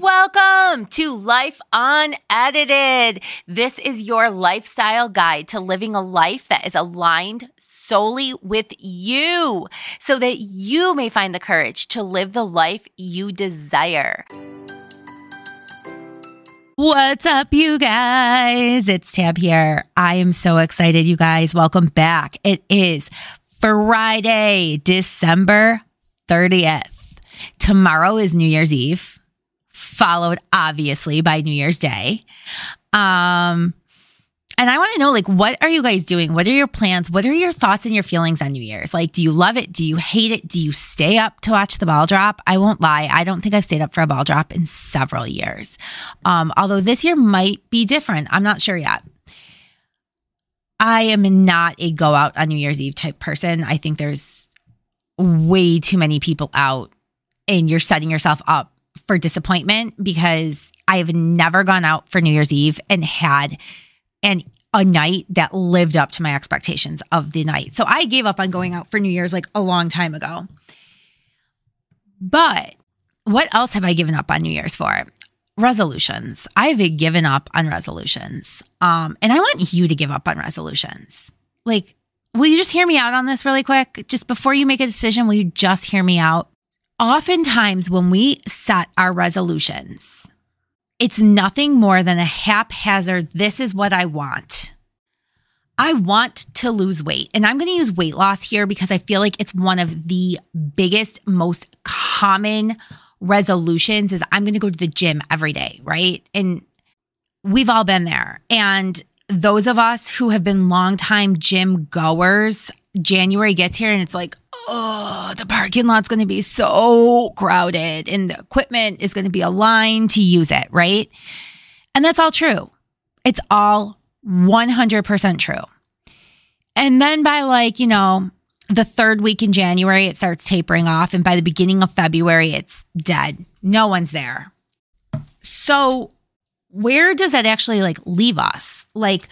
Welcome to Life Unedited. This is your lifestyle guide to living a life that is aligned solely with you so that you may find the courage to live the life you desire. What's up, you guys? It's Tab here. I am so excited, you guys. Welcome back. It is Friday, December 30th. Tomorrow is New Year's Eve followed obviously by New Year's Day. Um, and I want to know, like, what are you guys doing? What are your plans? What are your thoughts and your feelings on New Year's? Like, do you love it? Do you hate it? Do you stay up to watch the ball drop? I won't lie. I don't think I've stayed up for a ball drop in several years. Um, although this year might be different. I'm not sure yet. I am not a go out on New Year's Eve type person. I think there's way too many people out and you're setting yourself up for disappointment because I have never gone out for New Year's Eve and had an a night that lived up to my expectations of the night. So I gave up on going out for New Year's like a long time ago. But what else have I given up on New Year's for? Resolutions. I've given up on resolutions. Um, and I want you to give up on resolutions. Like, will you just hear me out on this really quick? Just before you make a decision, will you just hear me out? Oftentimes, when we set our resolutions, it's nothing more than a haphazard, this is what I want. I want to lose weight. And I'm going to use weight loss here because I feel like it's one of the biggest, most common resolutions is I'm going to go to the gym every day, right? And we've all been there. And those of us who have been longtime gym goers, January gets here and it's like, oh, the parking lot's going to be so crowded and the equipment is going to be aligned to use it, right? And that's all true. It's all 100% true. And then by like, you know, the third week in January, it starts tapering off. And by the beginning of February, it's dead. No one's there. So, where does that actually like leave us? Like,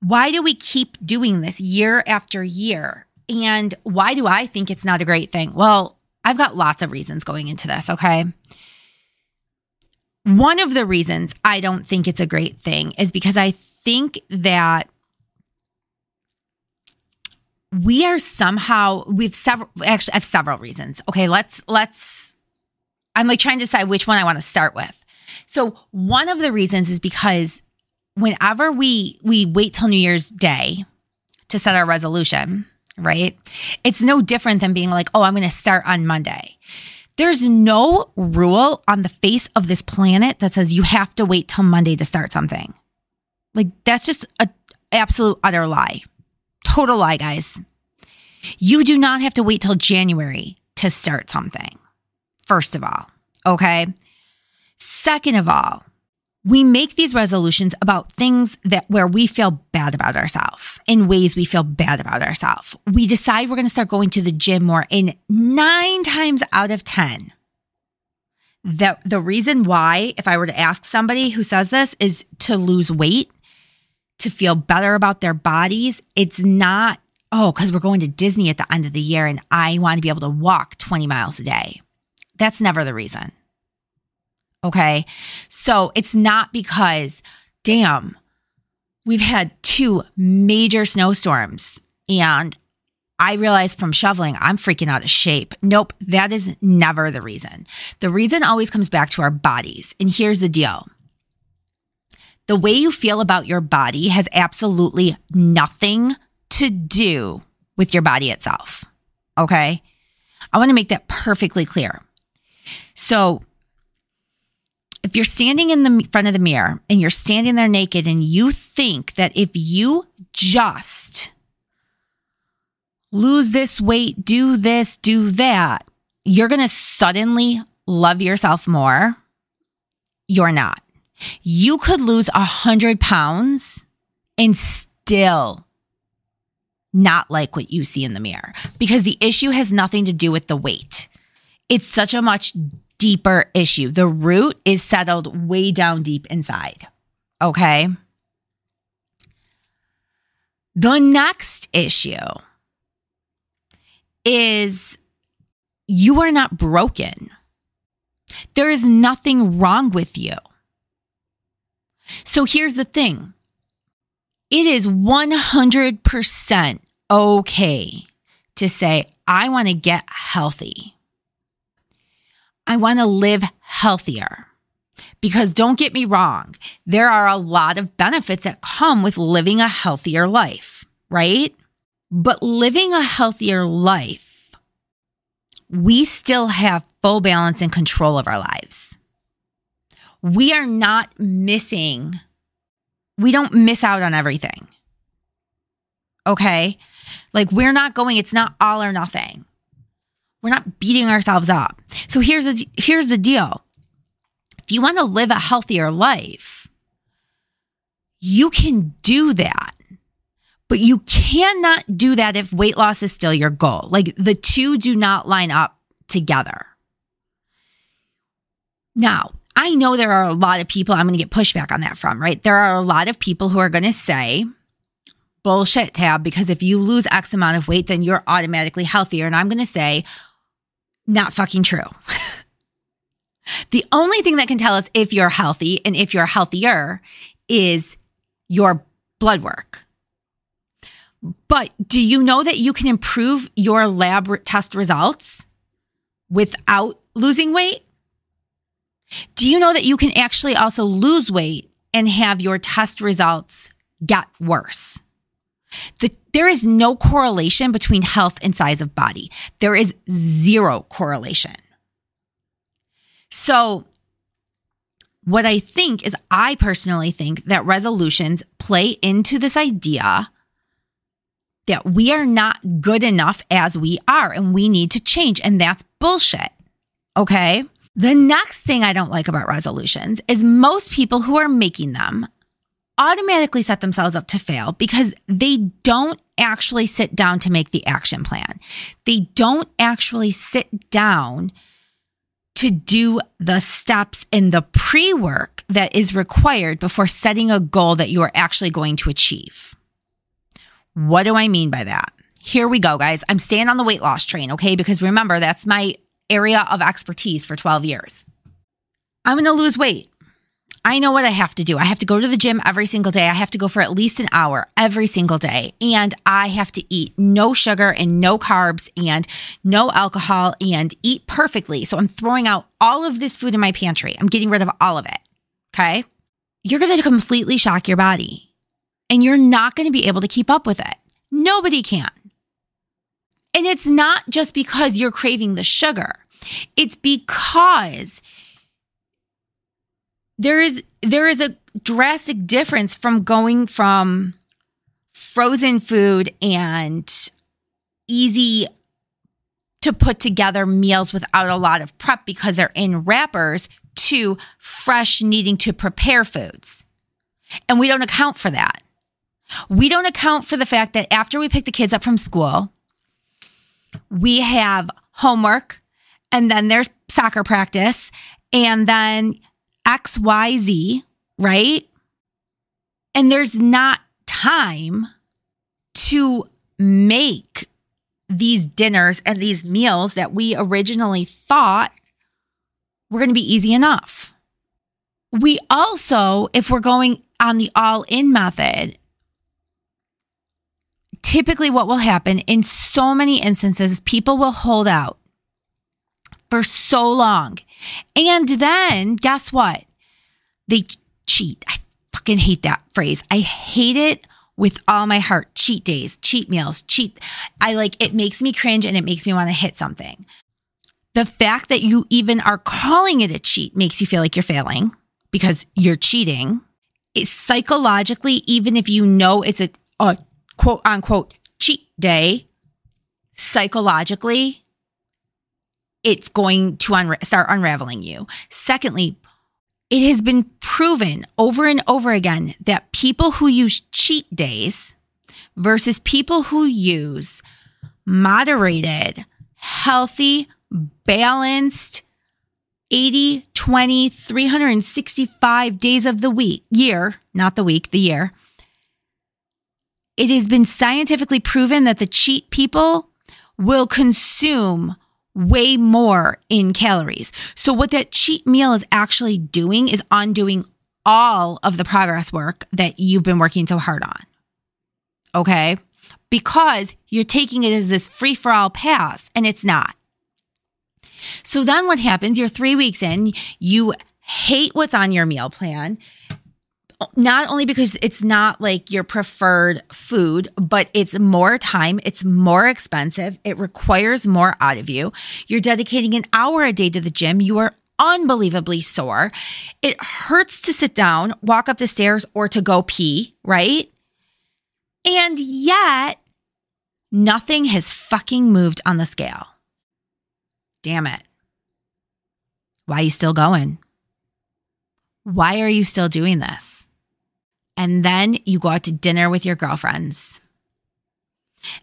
why do we keep doing this year after year? And why do I think it's not a great thing? Well, I've got lots of reasons going into this, okay? One of the reasons I don't think it's a great thing is because I think that we are somehow we've several actually I have several reasons. Okay, let's let's I'm like trying to decide which one I want to start with. So, one of the reasons is because whenever we we wait till New Year's Day to set our resolution, right? It's no different than being like, "Oh, I'm going to start on Monday." There's no rule on the face of this planet that says you have to wait till Monday to start something. Like that's just a absolute utter lie. Total lie, guys. You do not have to wait till January to start something. First of all, okay? Second of all, we make these resolutions about things that where we feel bad about ourselves in ways we feel bad about ourselves. We decide we're going to start going to the gym more in 9 times out of 10. The the reason why if I were to ask somebody who says this is to lose weight, to feel better about their bodies, it's not oh cuz we're going to Disney at the end of the year and I want to be able to walk 20 miles a day. That's never the reason. Okay. So it's not because, damn, we've had two major snowstorms and I realized from shoveling, I'm freaking out of shape. Nope, that is never the reason. The reason always comes back to our bodies. And here's the deal the way you feel about your body has absolutely nothing to do with your body itself. Okay. I want to make that perfectly clear. So, you're standing in the front of the mirror and you're standing there naked and you think that if you just lose this weight, do this, do that, you're going to suddenly love yourself more, you're not. You could lose a hundred pounds and still not like what you see in the mirror because the issue has nothing to do with the weight. It's such a much deeper issue. The root is settled way down deep inside. Okay. The next issue is you are not broken. There is nothing wrong with you. So here's the thing it is 100% okay to say, I want to get healthy. I want to live healthier. Because don't get me wrong, there are a lot of benefits that come with living a healthier life, right? But living a healthier life, we still have full balance and control of our lives. We are not missing, we don't miss out on everything. Okay. Like we're not going, it's not all or nothing. We're not beating ourselves up. So here's the, here's the deal. If you want to live a healthier life, you can do that. But you cannot do that if weight loss is still your goal. Like the two do not line up together. Now, I know there are a lot of people I'm going to get pushback on that from, right? There are a lot of people who are going to say, bullshit, Tab, because if you lose X amount of weight, then you're automatically healthier. And I'm going to say, not fucking true. the only thing that can tell us if you're healthy and if you're healthier is your blood work. But do you know that you can improve your lab test results without losing weight? Do you know that you can actually also lose weight and have your test results get worse? The, there is no correlation between health and size of body. There is zero correlation. So, what I think is, I personally think that resolutions play into this idea that we are not good enough as we are and we need to change. And that's bullshit. Okay. The next thing I don't like about resolutions is most people who are making them automatically set themselves up to fail because they don't actually sit down to make the action plan. They don't actually sit down to do the steps in the pre work that is required before setting a goal that you are actually going to achieve. What do I mean by that? Here we go, guys. I'm staying on the weight loss train, okay? Because remember, that's my area of expertise for 12 years. I'm to lose weight. I know what I have to do. I have to go to the gym every single day. I have to go for at least an hour every single day. And I have to eat no sugar and no carbs and no alcohol and eat perfectly. So I'm throwing out all of this food in my pantry. I'm getting rid of all of it. Okay. You're going to completely shock your body and you're not going to be able to keep up with it. Nobody can. And it's not just because you're craving the sugar. It's because there is there is a drastic difference from going from frozen food and easy to put together meals without a lot of prep because they're in wrappers to fresh needing to prepare foods. And we don't account for that. We don't account for the fact that after we pick the kids up from school, we have homework and then there's soccer practice and then XYZ, right? And there's not time to make these dinners and these meals that we originally thought were going to be easy enough. We also, if we're going on the all in method, typically what will happen in so many instances, people will hold out for so long. And then guess what? They cheat. I fucking hate that phrase. I hate it with all my heart. Cheat days, cheat meals, cheat. I like it makes me cringe and it makes me want to hit something. The fact that you even are calling it a cheat makes you feel like you're failing because you're cheating. It's psychologically, even if you know it's a, a quote unquote cheat day, psychologically, it's going to unra- start unraveling you. Secondly, it has been proven over and over again that people who use cheat days versus people who use moderated, healthy, balanced 80, 20, 365 days of the week, year, not the week, the year, it has been scientifically proven that the cheat people will consume way more in calories. So, what that cheat meal is actually doing is undoing all of the progress work that you've been working so hard on. Okay. Because you're taking it as this free for all pass and it's not. So then what happens? You're three weeks in, you hate what's on your meal plan not only because it's not like your preferred food, but it's more time, it's more expensive, it requires more out of you. You're dedicating an hour a day to the gym. You are unbelievably sore. It hurts to sit down, walk up the stairs, or to go pee, right? And yet, nothing has fucking moved on the scale. Damn it. Why are you still going? Why are you still doing this? And then you go out to dinner with your girlfriends.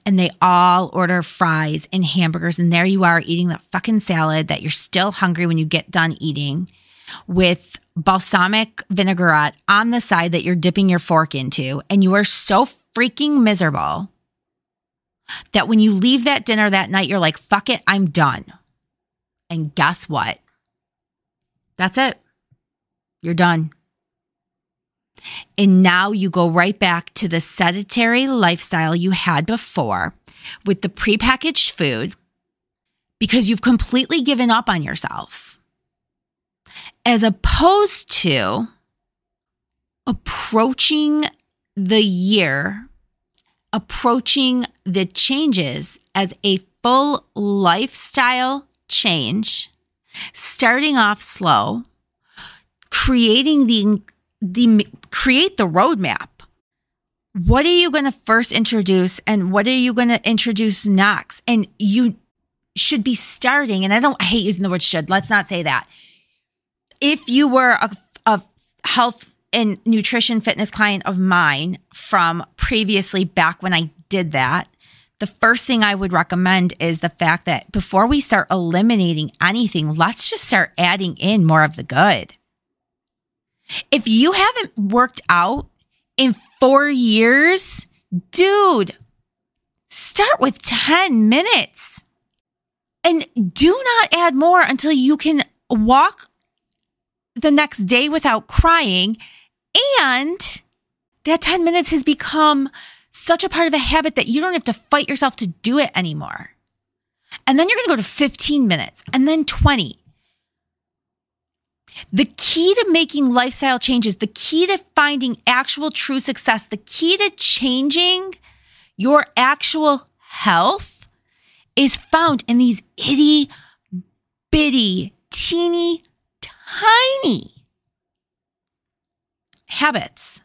And they all order fries and hamburgers. And there you are eating that fucking salad that you're still hungry when you get done eating with balsamic vinaigrette on the side that you're dipping your fork into. And you are so freaking miserable that when you leave that dinner that night, you're like, fuck it, I'm done. And guess what? That's it. You're done. And now you go right back to the sedentary lifestyle you had before with the prepackaged food because you've completely given up on yourself. As opposed to approaching the year, approaching the changes as a full lifestyle change, starting off slow, creating the the create the roadmap. What are you going to first introduce and what are you going to introduce next? And you should be starting, and I don't hate using the word should, let's not say that. If you were a, a health and nutrition fitness client of mine from previously back when I did that, the first thing I would recommend is the fact that before we start eliminating anything, let's just start adding in more of the good. If you haven't worked out in four years, dude, start with 10 minutes and do not add more until you can walk the next day without crying. And that 10 minutes has become such a part of a habit that you don't have to fight yourself to do it anymore. And then you're going to go to 15 minutes and then 20 the key to making lifestyle changes, the key to finding actual true success, the key to changing your actual health is found in these itty bitty, teeny tiny habits.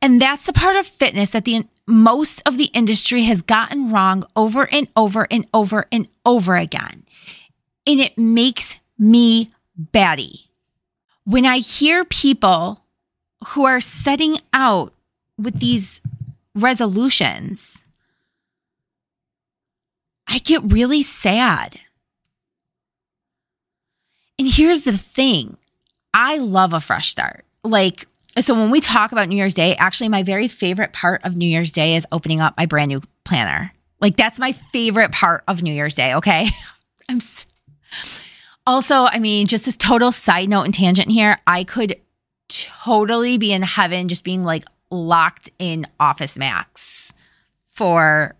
And that's the part of fitness that the most of the industry has gotten wrong over and over and over and over again. And it makes me batty. When I hear people who are setting out with these resolutions, I get really sad. And here's the thing I love a fresh start. Like, so when we talk about New Year's Day, actually, my very favorite part of New Year's Day is opening up my brand new planner. Like, that's my favorite part of New Year's Day. Okay. I'm. Also, I mean, just this total side note and tangent here, I could totally be in heaven just being like locked in Office Max for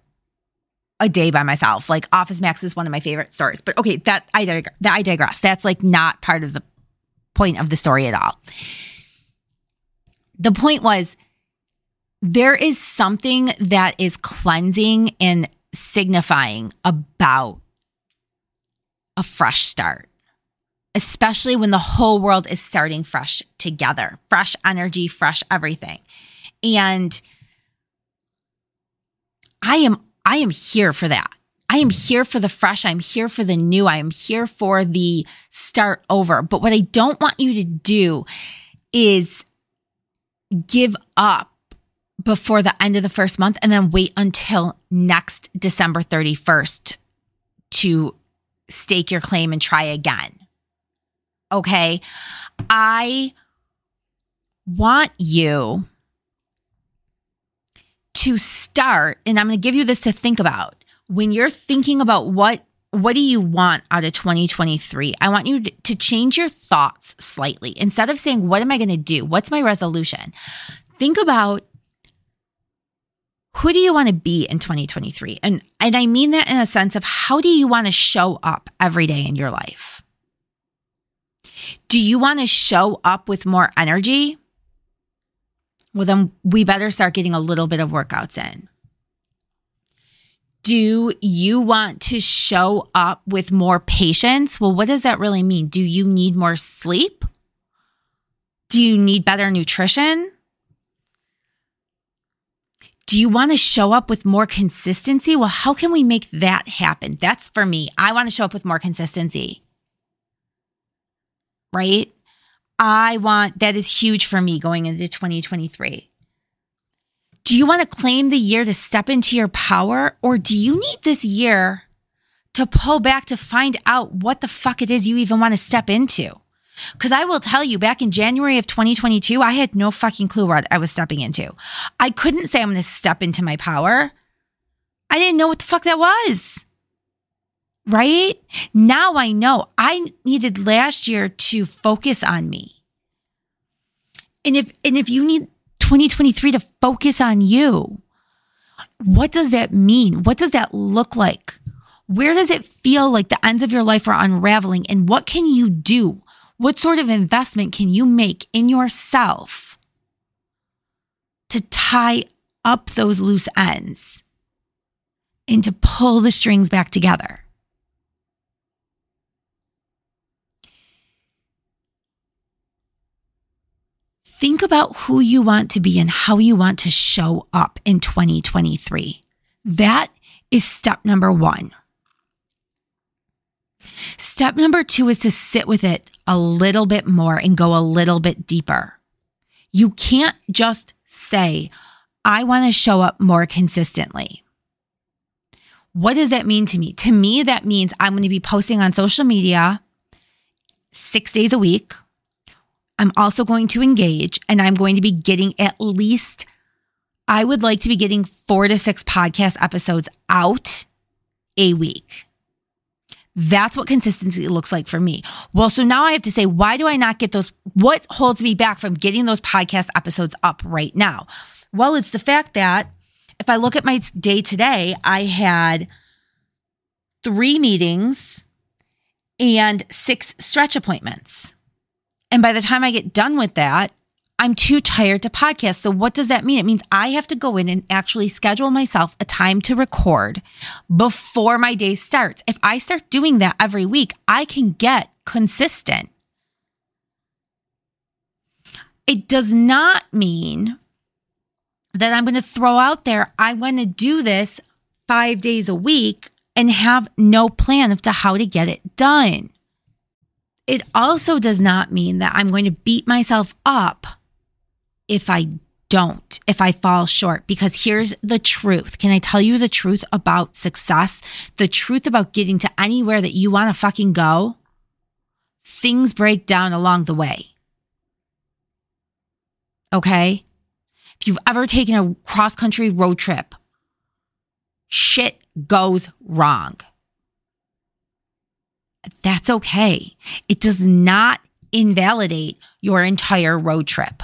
a day by myself. Like Office Max is one of my favorite stories. But okay, that I digress. That I digress. That's like not part of the point of the story at all. The point was there is something that is cleansing and signifying about a fresh start especially when the whole world is starting fresh together, fresh energy, fresh everything. And I am I am here for that. I am here for the fresh. I'm here for the new. I am here for the start over. But what I don't want you to do is give up before the end of the first month and then wait until next December 31st to stake your claim and try again. Okay. I want you to start, and I'm going to give you this to think about. When you're thinking about what what do you want out of 2023? I want you to change your thoughts slightly. Instead of saying, What am I going to do? What's my resolution? Think about who do you want to be in 2023? And, and I mean that in a sense of how do you want to show up every day in your life? Do you want to show up with more energy? Well, then we better start getting a little bit of workouts in. Do you want to show up with more patience? Well, what does that really mean? Do you need more sleep? Do you need better nutrition? Do you want to show up with more consistency? Well, how can we make that happen? That's for me. I want to show up with more consistency. Right? I want that is huge for me going into 2023. Do you want to claim the year to step into your power, or do you need this year to pull back to find out what the fuck it is you even want to step into? Because I will tell you, back in January of 2022, I had no fucking clue what I was stepping into. I couldn't say I'm going to step into my power. I didn't know what the fuck that was. Right? Now I know I needed last year to focus on me. And if and if you need 2023 to focus on you. What does that mean? What does that look like? Where does it feel like the ends of your life are unraveling? And what can you do? What sort of investment can you make in yourself to tie up those loose ends and to pull the strings back together? Think about who you want to be and how you want to show up in 2023. That is step number one. Step number two is to sit with it a little bit more and go a little bit deeper. You can't just say, I want to show up more consistently. What does that mean to me? To me, that means I'm going to be posting on social media six days a week I'm also going to engage and I'm going to be getting at least, I would like to be getting four to six podcast episodes out a week. That's what consistency looks like for me. Well, so now I have to say, why do I not get those? What holds me back from getting those podcast episodes up right now? Well, it's the fact that if I look at my day today, I had three meetings and six stretch appointments. And by the time I get done with that, I'm too tired to podcast. So, what does that mean? It means I have to go in and actually schedule myself a time to record before my day starts. If I start doing that every week, I can get consistent. It does not mean that I'm going to throw out there, I want to do this five days a week and have no plan of to how to get it done. It also does not mean that I'm going to beat myself up if I don't, if I fall short, because here's the truth. Can I tell you the truth about success? The truth about getting to anywhere that you want to fucking go? Things break down along the way. Okay? If you've ever taken a cross country road trip, shit goes wrong that's okay. It does not invalidate your entire road trip.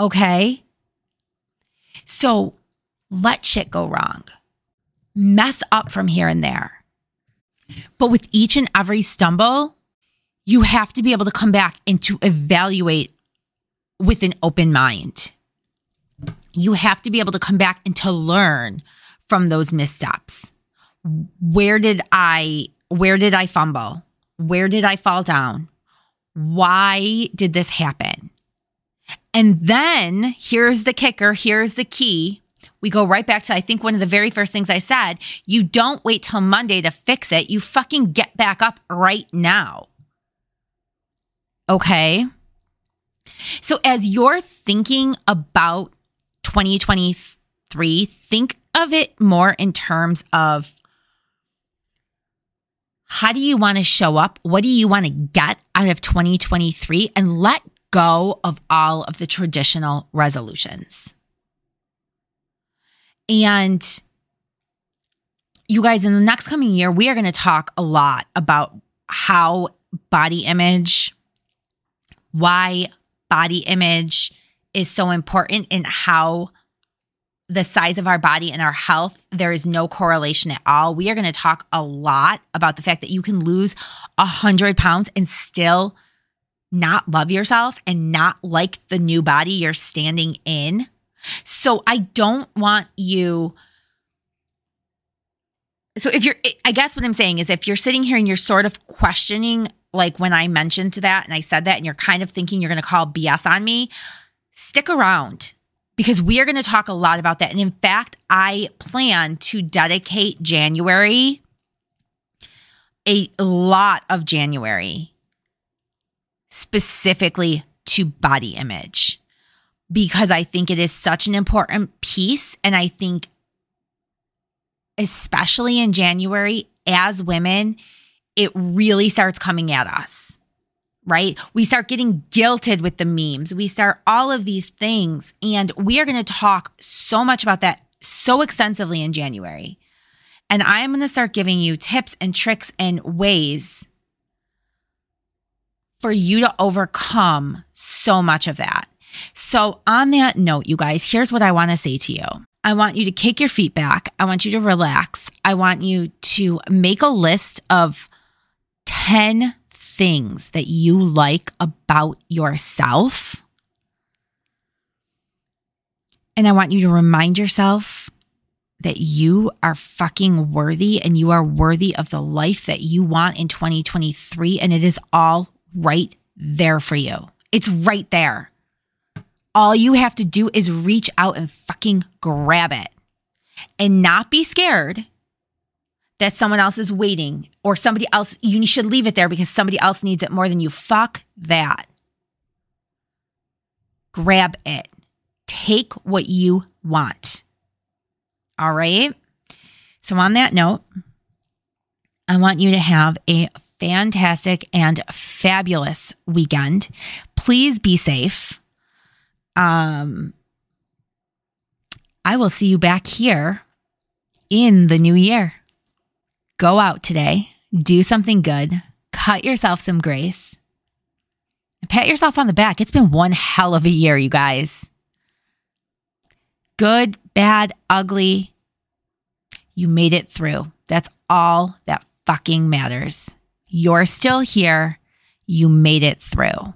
Okay? So let shit go wrong. Mess up from here and there. But with each and every stumble, you have to be able to come back and to evaluate with an open mind. You have to be able to come back and to learn from those missteps. Where did I where did I fumble? Where did I fall down? Why did this happen? And then here's the kicker, here's the key. We go right back to, I think, one of the very first things I said. You don't wait till Monday to fix it. You fucking get back up right now. Okay. So as you're thinking about 2023, think of it more in terms of how do you want to show up? What do you want to get out of 2023? And let go of all of the traditional resolutions. And you guys, in the next coming year, we are going to talk a lot about how body image, why body image is so important and how the size of our body and our health, there is no correlation at all. We are going to talk a lot about the fact that you can lose a hundred pounds and still not love yourself and not like the new body you're standing in. So I don't want you. So if you're, I guess what I'm saying is if you're sitting here and you're sort of questioning, like when I mentioned that and I said that, and you're kind of thinking you're going to call BS on me, stick around because we are going to talk a lot about that. And in fact, I plan to dedicate January, a lot of January, specifically to body image because I think it is such an important piece. And I think, especially in January, as women, it really starts coming at us, right? We start getting guilted with the memes. We start all of these things. And we are going to talk so much about that so extensively in January. And I am going to start giving you tips and tricks and ways for you to overcome so much of that. So, on that note, you guys, here's what I want to say to you. I want you to kick your feet back. I want you to relax. I want you to make a list of 10 things that you like about yourself. And I want you to remind yourself that you are fucking worthy and you are worthy of the life that you want in 2023. And it is all right there for you. It's right there. All you have to do is reach out and fucking grab it and not be scared that someone else is waiting or somebody else, you should leave it there because somebody else needs it more than you. Fuck that. Grab it. Take what you want. All right. So, on that note, I want you to have a fantastic and fabulous weekend. Please be safe. Um, I will see you back here in the new year. Go out today, do something good, cut yourself some grace, pat yourself on the back. It's been one hell of a year, you guys. Good, bad, ugly. You made it through. That's all that fucking matters. You're still here. You made it through.